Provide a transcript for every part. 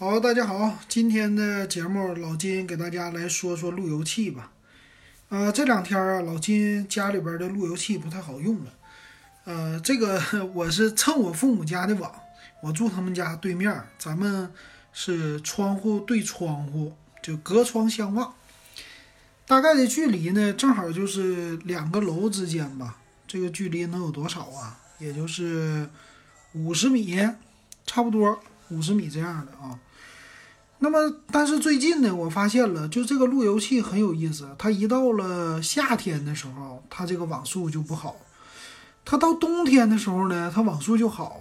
好，大家好，今天的节目老金给大家来说说路由器吧。呃，这两天啊，老金家里边的路由器不太好用了。呃，这个 我是蹭我父母家的网，我住他们家对面，咱们是窗户对窗户，就隔窗相望。大概的距离呢，正好就是两个楼之间吧。这个距离能有多少啊？也就是五十米，差不多五十米这样的啊。那么，但是最近呢，我发现了，就这个路由器很有意思。它一到了夏天的时候，它这个网速就不好；它到冬天的时候呢，它网速就好。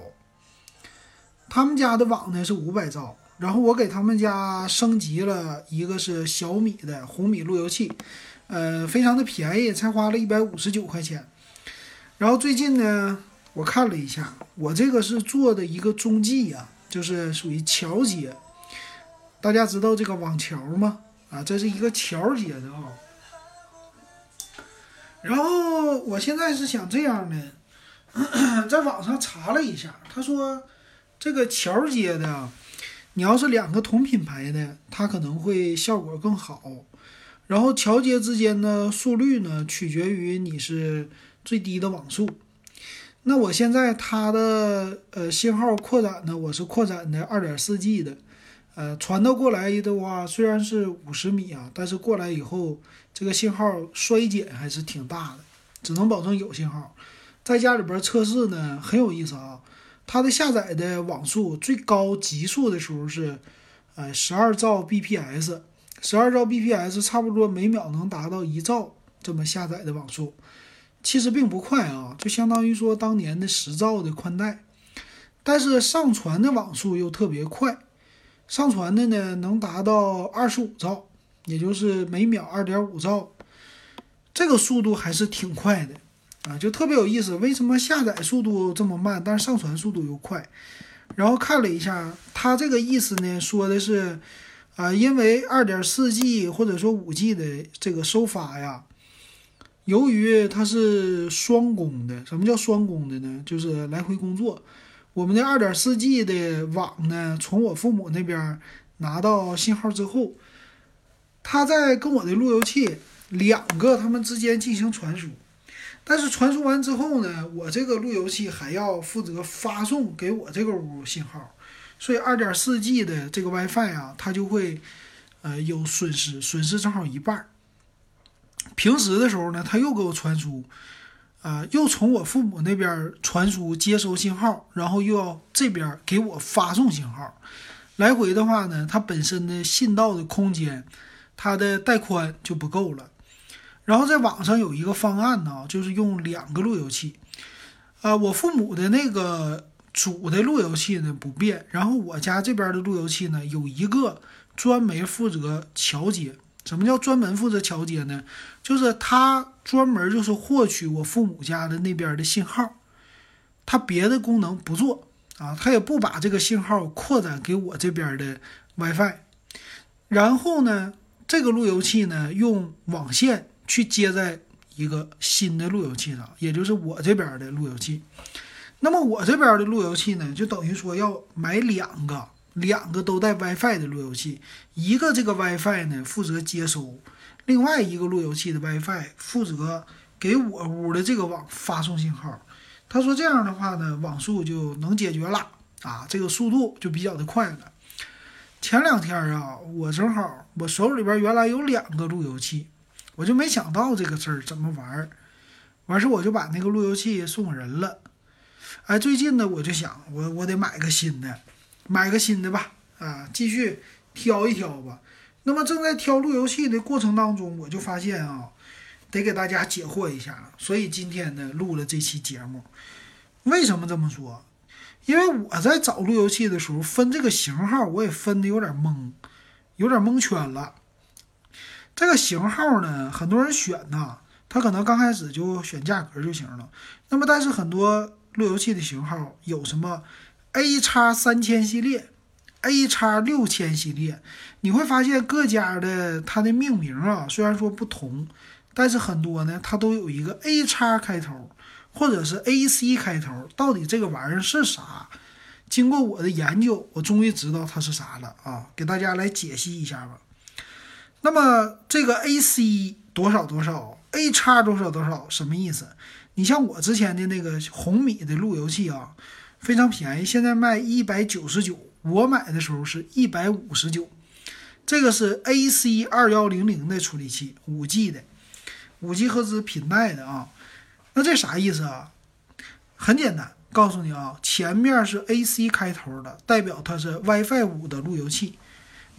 他们家的网呢是五百兆，然后我给他们家升级了一个是小米的红米路由器，呃，非常的便宜，才花了一百五十九块钱。然后最近呢，我看了一下，我这个是做的一个中继呀，就是属于桥接。大家知道这个网桥吗？啊，这是一个桥接的啊。然后我现在是想这样的，在网上查了一下，他说这个桥接的，你要是两个同品牌的，它可能会效果更好。然后桥接之间的速率呢，取决于你是最低的网速。那我现在它的呃信号扩展呢，我是扩展的二点四 G 的。呃，传到过来的话，虽然是五十米啊，但是过来以后，这个信号衰减还是挺大的，只能保证有信号。在家里边测试呢，很有意思啊。它的下载的网速最高极速的时候是，呃，十二兆 bps，十二兆 bps 差不多每秒能达到一兆这么下载的网速，其实并不快啊，就相当于说当年的十兆的宽带，但是上传的网速又特别快。上传的呢能达到二十五兆，也就是每秒二点五兆，这个速度还是挺快的啊，就特别有意思。为什么下载速度这么慢，但是上传速度又快？然后看了一下，它这个意思呢，说的是啊，因为二点四 G 或者说五 G 的这个收发呀，由于它是双工的，什么叫双工的呢？就是来回工作。我们的二点四 G 的网呢，从我父母那边拿到信号之后，他在跟我的路由器两个他们之间进行传输，但是传输完之后呢，我这个路由器还要负责发送给我这个屋信号，所以二点四 G 的这个 WiFi 啊，它就会呃有损失，损失正好一半。平时的时候呢，他又给我传输。啊，又从我父母那边传输接收信号，然后又要这边给我发送信号，来回的话呢，它本身的信道的空间，它的带宽就不够了。然后在网上有一个方案呢，就是用两个路由器。啊，我父母的那个主的路由器呢不变，然后我家这边的路由器呢有一个专门负责桥接。什么叫专门负责桥接呢？就是他专门就是获取我父母家的那边的信号，他别的功能不做啊，他也不把这个信号扩展给我这边的 WiFi。然后呢，这个路由器呢用网线去接在一个新的路由器上，也就是我这边的路由器。那么我这边的路由器呢，就等于说要买两个。两个都带 WiFi 的路由器，一个这个 WiFi 呢负责接收，另外一个路由器的 WiFi 负责给我屋的这个网发送信号。他说这样的话呢，网速就能解决了啊，这个速度就比较的快了。前两天啊，我正好我手里边原来有两个路由器，我就没想到这个事儿怎么玩，完事我就把那个路由器送人了。哎，最近呢我就想，我我得买个新的。买个新的吧，啊，继续挑一挑吧。那么正在挑路由器的过程当中，我就发现啊，得给大家解惑一下。所以今天呢，录了这期节目。为什么这么说？因为我在找路由器的时候，分这个型号，我也分的有点懵，有点蒙圈了。这个型号呢，很多人选呐，他可能刚开始就选价格就行了。那么，但是很多路由器的型号有什么？A 叉三千系列，A 叉六千系列，你会发现各家的它的命名啊，虽然说不同，但是很多呢，它都有一个 A 叉开头，或者是 AC 开头。到底这个玩意儿是啥？经过我的研究，我终于知道它是啥了啊！给大家来解析一下吧。那么这个 AC 多少多少，A 叉多少多少，什么意思？你像我之前的那个红米的路由器啊，非常便宜，现在卖一百九十九，我买的时候是一百五十九。这个是 AC 二幺零零的处理器，五 G 的，五 G 赫兹频带的啊。那这啥意思啊？很简单。告诉你啊，前面是 AC 开头的，代表它是 WiFi 五的路由器。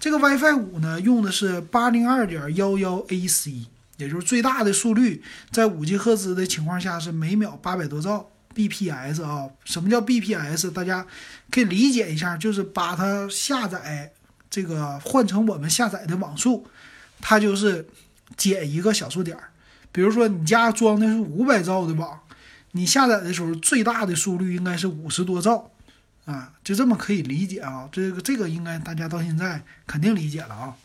这个 WiFi 五呢，用的是八零二点幺幺 AC，也就是最大的速率，在五 G 赫兹的情况下是每秒八百多兆 bps 啊。什么叫 bps？大家可以理解一下，就是把它下载这个换成我们下载的网速，它就是减一个小数点。比如说你家装的是五百兆的网。你下载的时候最大的速率应该是五十多兆，啊，就这么可以理解啊。这个这个应该大家到现在肯定理解了啊。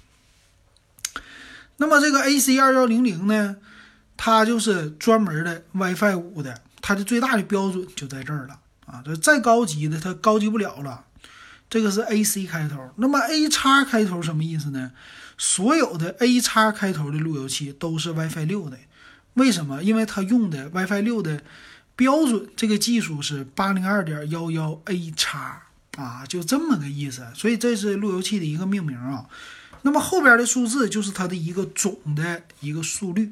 那么这个 AC 二幺零零呢，它就是专门的 WiFi 五的，它的最大的标准就在这儿了啊。这再高级的它高级不了了。这个是 AC 开头，那么 A 叉开头什么意思呢？所有的 A 叉开头的路由器都是 WiFi 六的，为什么？因为它用的 WiFi 六的。标准这个技术是八零二点幺幺 A 叉啊，就这么个意思。所以这是路由器的一个命名啊。那么后边的数字就是它的一个总的一个速率。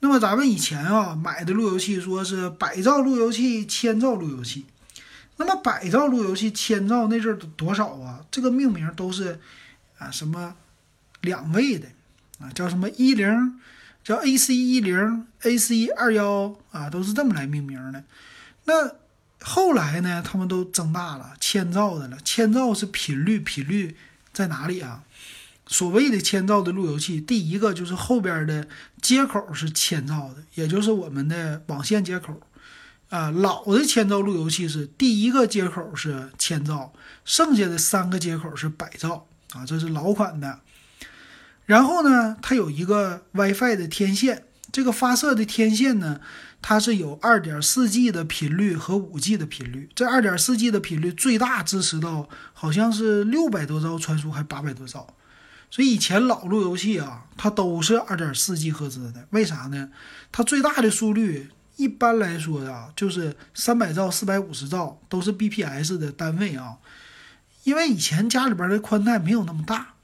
那么咱们以前啊买的路由器说是百兆路由器、千兆路由器。那么百兆路由器、千兆那阵多少啊？这个命名都是啊什么两位的啊，叫什么一零。叫 AC 一零、AC 二幺啊，都是这么来命名的。那后来呢，他们都增大了，千兆的了。千兆是频率，频率在哪里啊？所谓的千兆的路由器，第一个就是后边的接口是千兆的，也就是我们的网线接口啊。老的千兆路由器是第一个接口是千兆，剩下的三个接口是百兆啊，这是老款的。然后呢，它有一个 WiFi 的天线，这个发射的天线呢，它是有 2.4G 的频率和 5G 的频率。这 2.4G 的频率最大支持到好像是六百多兆传输，还八百多兆。所以以前老路由器啊，它都是 2.4G 赫兹的。为啥呢？它最大的速率一般来说呀，就是三百兆、四百五十兆都是 bps 的单位啊。因为以前家里边的宽带没有那么大。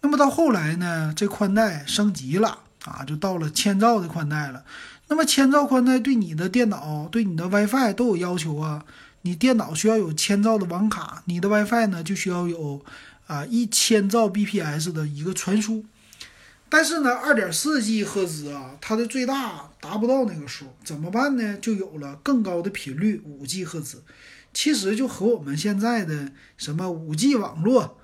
那么到后来呢，这宽带升级了啊，就到了千兆的宽带了。那么千兆宽带对你的电脑、对你的 WiFi 都有要求啊。你电脑需要有千兆的网卡，你的 WiFi 呢就需要有啊一千兆 bps 的一个传输。但是呢，二点四 G 赫兹啊，它的最大达不到那个数，怎么办呢？就有了更高的频率，五 G 赫兹。其实就和我们现在的什么五 G 网络。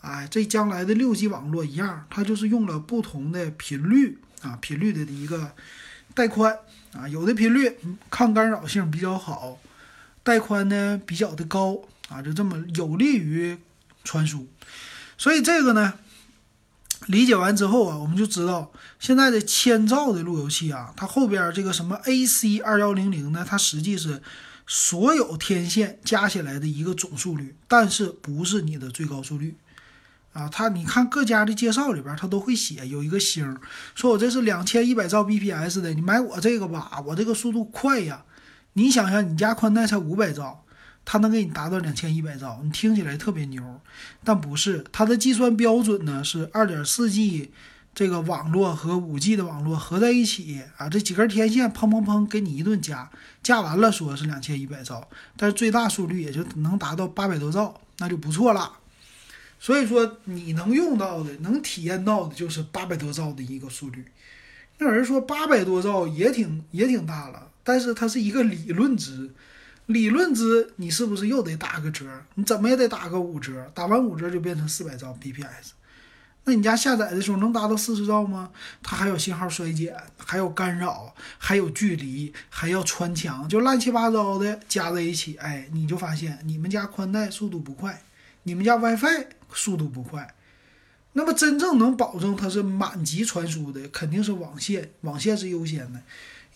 哎，这将来的六 G 网络一样，它就是用了不同的频率啊，频率的一个带宽啊，有的频率抗干扰性比较好，带宽呢比较的高啊，就这么有利于传输。所以这个呢，理解完之后啊，我们就知道现在的千兆的路由器啊，它后边这个什么 AC 二幺零零呢，它实际是所有天线加起来的一个总速率，但是不是你的最高速率。啊，它你看各家的介绍里边，它都会写有一个星，说我这是两千一百兆 bps 的，你买我这个吧，我这个速度快呀。你想想，你家宽带才五百兆，它能给你达到两千一百兆，你听起来特别牛，但不是，它的计算标准呢是二点四 G 这个网络和五 G 的网络合在一起啊，这几根天线砰砰砰给你一顿加，加完了说是两千一百兆，但是最大速率也就能达到八百多兆，那就不错了。所以说，你能用到的、能体验到的，就是八百多兆的一个速率。那有人说八百多兆也挺也挺大了，但是它是一个理论值，理论值你是不是又得打个折？你怎么也得打个五折，打完五折就变成四百兆 bps。那你家下载的时候能达到四十兆吗？它还有信号衰减，还有干扰，还有距离，还要穿墙，就乱七八糟的加在一起，哎，你就发现你们家宽带速度不快，你们家 WiFi。速度不快，那么真正能保证它是满级传输的，肯定是网线，网线是优先的，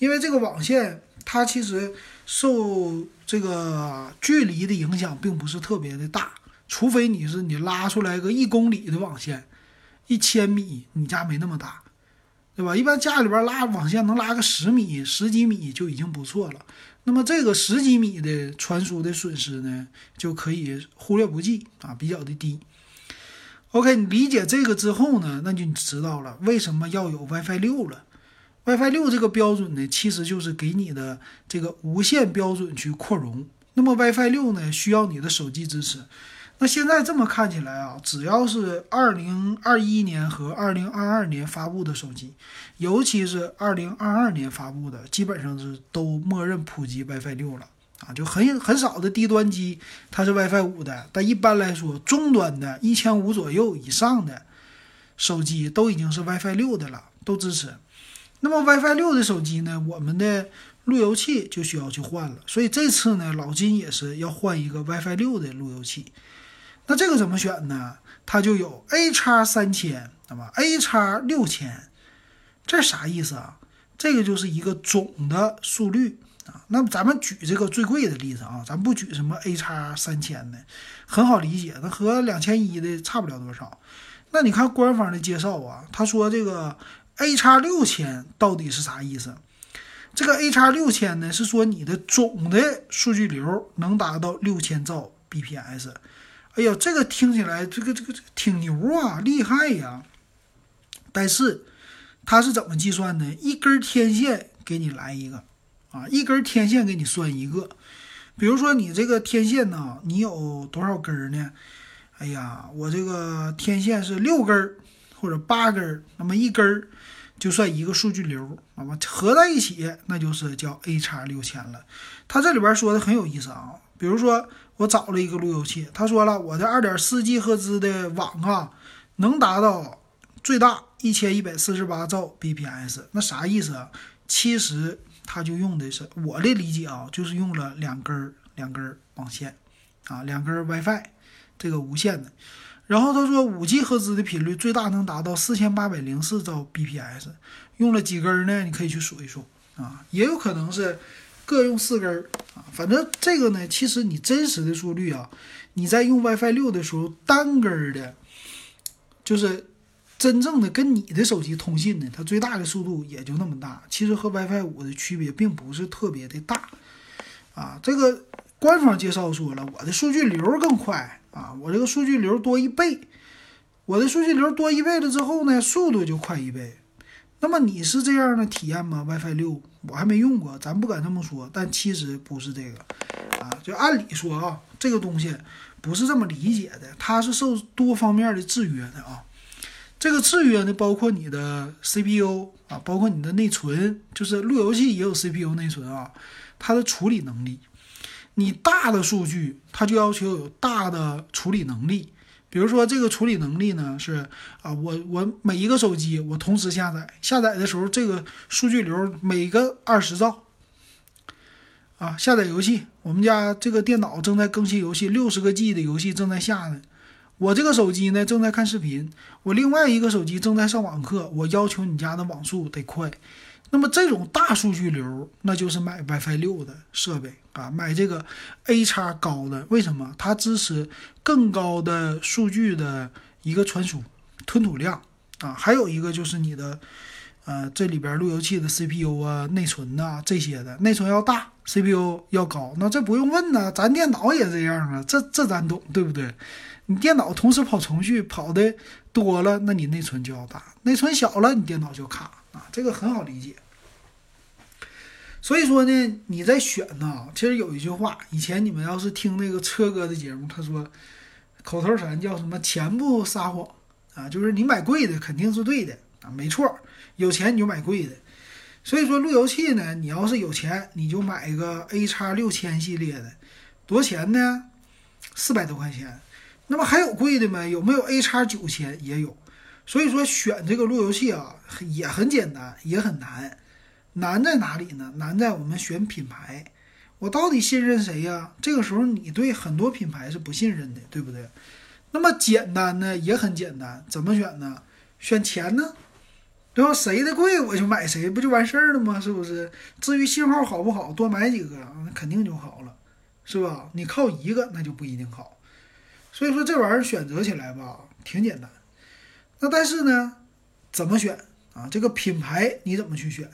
因为这个网线它其实受这个距离的影响并不是特别的大，除非你是你拉出来个一公里的网线，一千米，你家没那么大，对吧？一般家里边拉网线能拉个十米、十几米就已经不错了。那么这个十几米的传输的损失呢，就可以忽略不计啊，比较的低。OK，你理解这个之后呢，那就你知道了为什么要有 WiFi 六了。WiFi 六这个标准呢，其实就是给你的这个无线标准去扩容。那么 WiFi 六呢，需要你的手机支持。那现在这么看起来啊，只要是二零二一年和二零二二年发布的手机，尤其是二零二二年发布的，基本上是都默认普及 WiFi 六了啊，就很很少的低端机它是 WiFi 五的，但一般来说，中端的一千五左右以上的手机都已经是 WiFi 六的了，都支持。那么 WiFi 六的手机呢，我们的路由器就需要去换了，所以这次呢，老金也是要换一个 WiFi 六的路由器。那这个怎么选呢？它就有 A 叉三千，那么 A 叉六千，这啥意思啊？这个就是一个总的速率啊。那么咱们举这个最贵的例子啊，咱不举什么 A 叉三千的，很好理解，那和两千一的差不了多少。那你看官方的介绍啊，他说这个 A 叉六千到底是啥意思？这个 A 叉六千呢，是说你的总的数据流能达到六千兆 bps。哎呀，这个听起来这个这个挺牛啊，厉害呀！但是它是怎么计算呢？一根天线给你来一个啊，一根天线给你算一个。比如说你这个天线呢，你有多少根呢？哎呀，我这个天线是六根或者八根儿，那么一根儿就算一个数据流，那么合在一起那就是叫 A 叉六千了。它这里边说的很有意思啊，比如说。我找了一个路由器，他说了，我的二点四 G 赫兹的网啊，能达到最大一千一百四十八兆 bps。那啥意思啊？其实他就用的是我的理解啊，就是用了两根儿两根儿网线啊，两根 WiFi 这个无线的。然后他说五 G 赫兹的频率最大能达到四千八百零四兆 bps，用了几根呢？你可以去数一数啊，也有可能是。各用四根儿啊，反正这个呢，其实你真实的速率啊，你在用 WiFi 六的时候，单根儿的，就是真正的跟你的手机通信呢，它最大的速度也就那么大，其实和 WiFi 五的区别并不是特别的大啊。这个官方介绍说了，我的数据流更快啊，我这个数据流多一倍，我的数据流多一倍了之后呢，速度就快一倍。那么你是这样的体验吗？WiFi 六我还没用过，咱不敢这么说。但其实不是这个，啊，就按理说啊，这个东西不是这么理解的，它是受多方面的制约的啊。这个制约呢，包括你的 CPU 啊，包括你的内存，就是路由器也有 CPU 内存啊，它的处理能力。你大的数据，它就要求有大的处理能力。比如说这个处理能力呢是啊，我我每一个手机我同时下载，下载的时候这个数据流每个二十兆啊，下载游戏，我们家这个电脑正在更新游戏，六十个 G 的游戏正在下呢，我这个手机呢正在看视频，我另外一个手机正在上网课，我要求你家的网速得快。那么这种大数据流，那就是买 WiFi 六的设备啊，买这个 A 叉高的，为什么？它支持更高的数据的一个传输吞吐量啊，还有一个就是你的，呃，这里边路由器的 CPU 啊、内存呐这些的，内存要大，CPU 要高，那这不用问呐，咱电脑也这样啊，这这咱懂，对不对？你电脑同时跑程序跑的多了，那你内存就要大，内存小了，你电脑就卡。啊，这个很好理解。所以说呢，你在选呢，其实有一句话，以前你们要是听那个车哥的节目，他说口头禅叫什么“钱不撒谎”啊，就是你买贵的肯定是对的啊，没错，有钱你就买贵的。所以说路由器呢，你要是有钱，你就买一个 A 叉六千系列的，多少钱呢？四百多块钱。那么还有贵的吗？有没有 A 叉九千？也有。所以说选这个路由器啊，也很简单，也很难。难在哪里呢？难在我们选品牌，我到底信任谁呀？这个时候你对很多品牌是不信任的，对不对？那么简单呢，也很简单，怎么选呢？选钱呢，对。对吧？谁的贵我就买谁，不就完事儿了吗？是不是？至于信号好不好，多买几个那肯定就好了，是吧？你靠一个那就不一定好。所以说这玩意儿选择起来吧，挺简单。那但是呢，怎么选啊？这个品牌你怎么去选？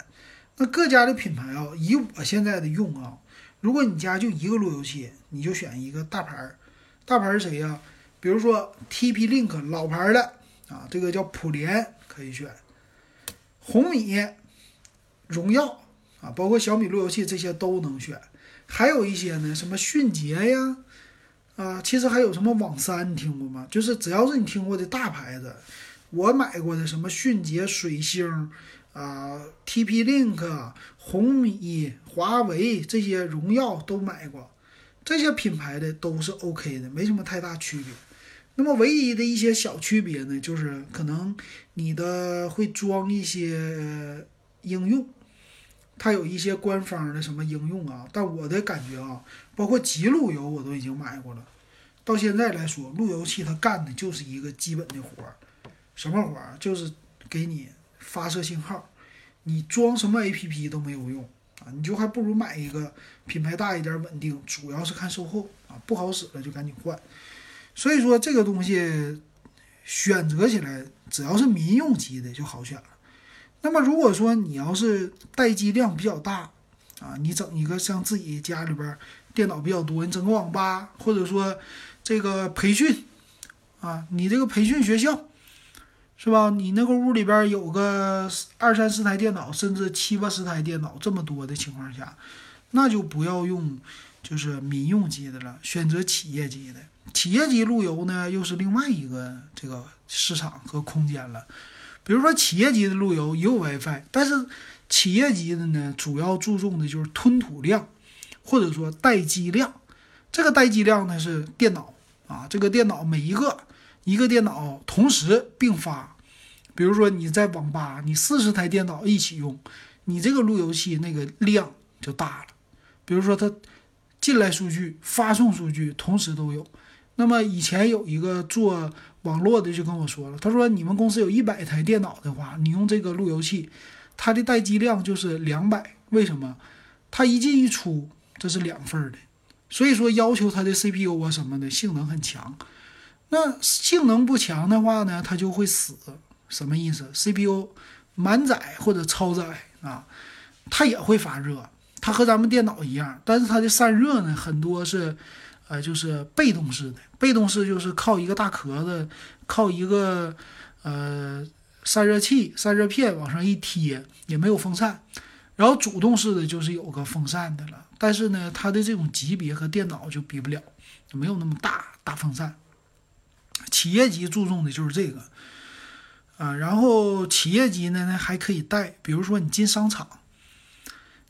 那各家的品牌啊，以我现在的用啊，如果你家就一个路由器，你就选一个大牌儿。大牌儿谁呀？比如说 TP-Link 老牌的啊，这个叫普联可以选。红米、荣耀啊，包括小米路由器这些都能选。还有一些呢，什么迅捷呀。啊，其实还有什么网三，你听过吗？就是只要是你听过的大牌子，我买过的什么迅捷、水星，啊，TP-Link、红米、华为这些荣耀都买过，这些品牌的都是 OK 的，没什么太大区别。那么唯一的一些小区别呢，就是可能你的会装一些应用。它有一些官方的什么应用啊，但我的感觉啊，包括极路由我都已经买过了。到现在来说，路由器它干的就是一个基本的活儿，什么活儿？就是给你发射信号，你装什么 APP 都没有用啊，你就还不如买一个品牌大一点、稳定，主要是看售后啊，不好使了就赶紧换。所以说这个东西选择起来，只要是民用级的就好选了。那么如果说你要是待机量比较大，啊，你整一个像自己家里边电脑比较多，你整个网吧，或者说这个培训，啊，你这个培训学校，是吧？你那个屋里边有个二三十台电脑，甚至七八十台电脑这么多的情况下，那就不要用就是民用机的了，选择企业级的。企业级路由呢，又是另外一个这个市场和空间了。比如说企业级的路由也有 WiFi，但是企业级的呢，主要注重的就是吞吐量，或者说待机量。这个待机量呢是电脑啊，这个电脑每一个一个电脑同时并发。比如说你在网吧，你四十台电脑一起用，你这个路由器那个量就大了。比如说它进来数据、发送数据同时都有。那么以前有一个做。网络的就跟我说了，他说你们公司有一百台电脑的话，你用这个路由器，它的待机量就是两百。为什么？它一进一出，这是两份的，所以说要求它的 CPU 啊什么的性能很强。那性能不强的话呢，它就会死。什么意思？CPU 满载或者超载啊，它也会发热，它和咱们电脑一样，但是它的散热呢，很多是。呃，就是被动式的，被动式就是靠一个大壳子，靠一个呃散热器、散热片往上一贴，也没有风扇。然后主动式的就是有个风扇的了，但是呢，它的这种级别和电脑就比不了，没有那么大大风扇。企业级注重的就是这个啊，然后企业级呢，呢还可以带，比如说你进商场，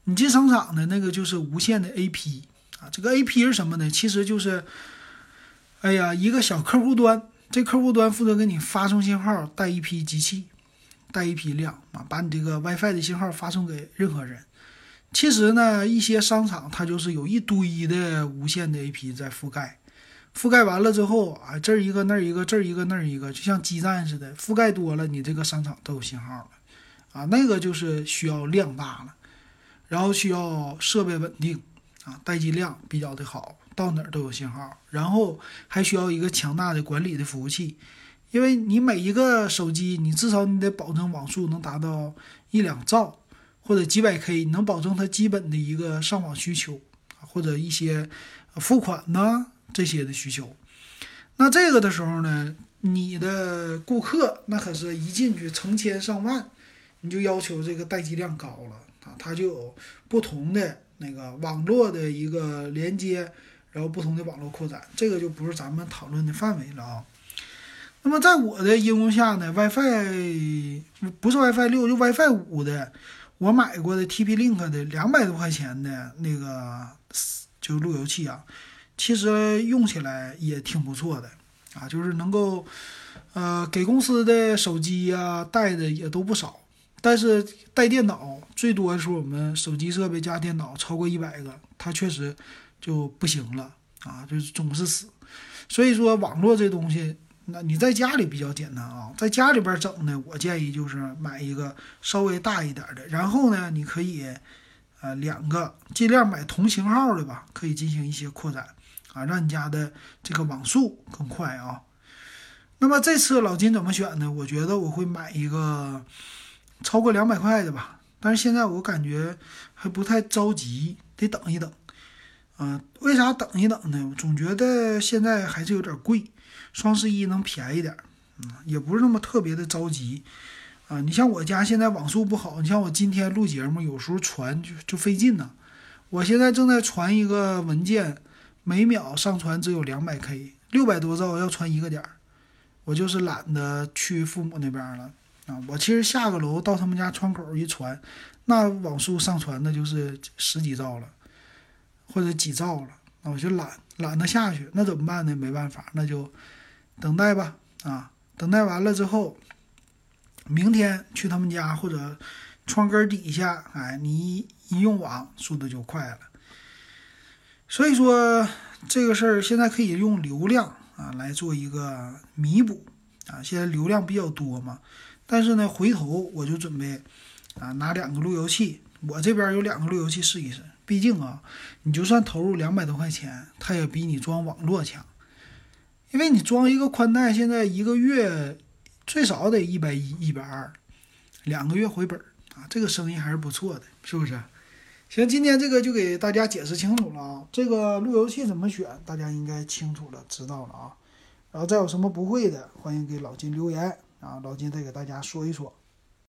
你进商场的那个就是无线的 AP。啊，这个 A P 是什么呢？其实就是，哎呀，一个小客户端，这客户端负责给你发送信号，带一批机器，带一批量啊，把你这个 WiFi 的信号发送给任何人。其实呢，一些商场它就是有一堆的无线的 A P 在覆盖，覆盖完了之后啊，这儿一个那儿一个，这儿一个那儿一个，就像基站似的，覆盖多了，你这个商场都有信号了啊。那个就是需要量大了，然后需要设备稳定。啊，待机量比较的好，到哪儿都有信号，然后还需要一个强大的管理的服务器，因为你每一个手机，你至少你得保证网速能达到一两兆或者几百 K，能保证它基本的一个上网需求或者一些付款呐这些的需求。那这个的时候呢，你的顾客那可是一进去成千上万，你就要求这个待机量高了啊，它就有不同的。那个网络的一个连接，然后不同的网络扩展，这个就不是咱们讨论的范围了啊。那么在我的应用下呢，WiFi 不是 WiFi 六，就 WiFi 五的，我买过的 TP-Link 的两百多块钱的那个就路由器啊，其实用起来也挺不错的啊，就是能够呃给公司的手机呀带的也都不少。但是带电脑最多的时候，我们手机设备加电脑超过一百个，它确实就不行了啊，就是总是死。所以说网络这东西那你在家里比较简单啊，在家里边整呢，我建议就是买一个稍微大一点的，然后呢，你可以，呃，两个尽量买同型号的吧，可以进行一些扩展啊，让你家的这个网速更快啊。那么这次老金怎么选呢？我觉得我会买一个超过两百块的吧，但是现在我感觉还不太着急，得等一等。啊，为啥等一等呢？总觉得现在还是有点贵。双十一能便宜点，嗯，也不是那么特别的着急，啊，你像我家现在网速不好，你像我今天录节目，有时候传就就费劲呢。我现在正在传一个文件，每秒上传只有两百 K，六百多兆要传一个点儿，我就是懒得去父母那边了啊。我其实下个楼到他们家窗口一传，那网速上传的就是十几兆了，或者几兆了，那我就懒懒得下去，那怎么办呢？没办法，那就。等待吧，啊，等待完了之后，明天去他们家或者窗根底下，哎，你一用网速度就快了。所以说这个事儿现在可以用流量啊来做一个弥补啊，现在流量比较多嘛。但是呢，回头我就准备啊拿两个路由器，我这边有两个路由器试一试。毕竟啊，你就算投入两百多块钱，它也比你装网络强。因为你装一个宽带，现在一个月最少得一百一、一百二，两个月回本儿啊，这个生意还是不错的，是不是？行，今天这个就给大家解释清楚了啊，这个路由器怎么选，大家应该清楚了，知道了啊。然后再有什么不会的，欢迎给老金留言啊，老金再给大家说一说。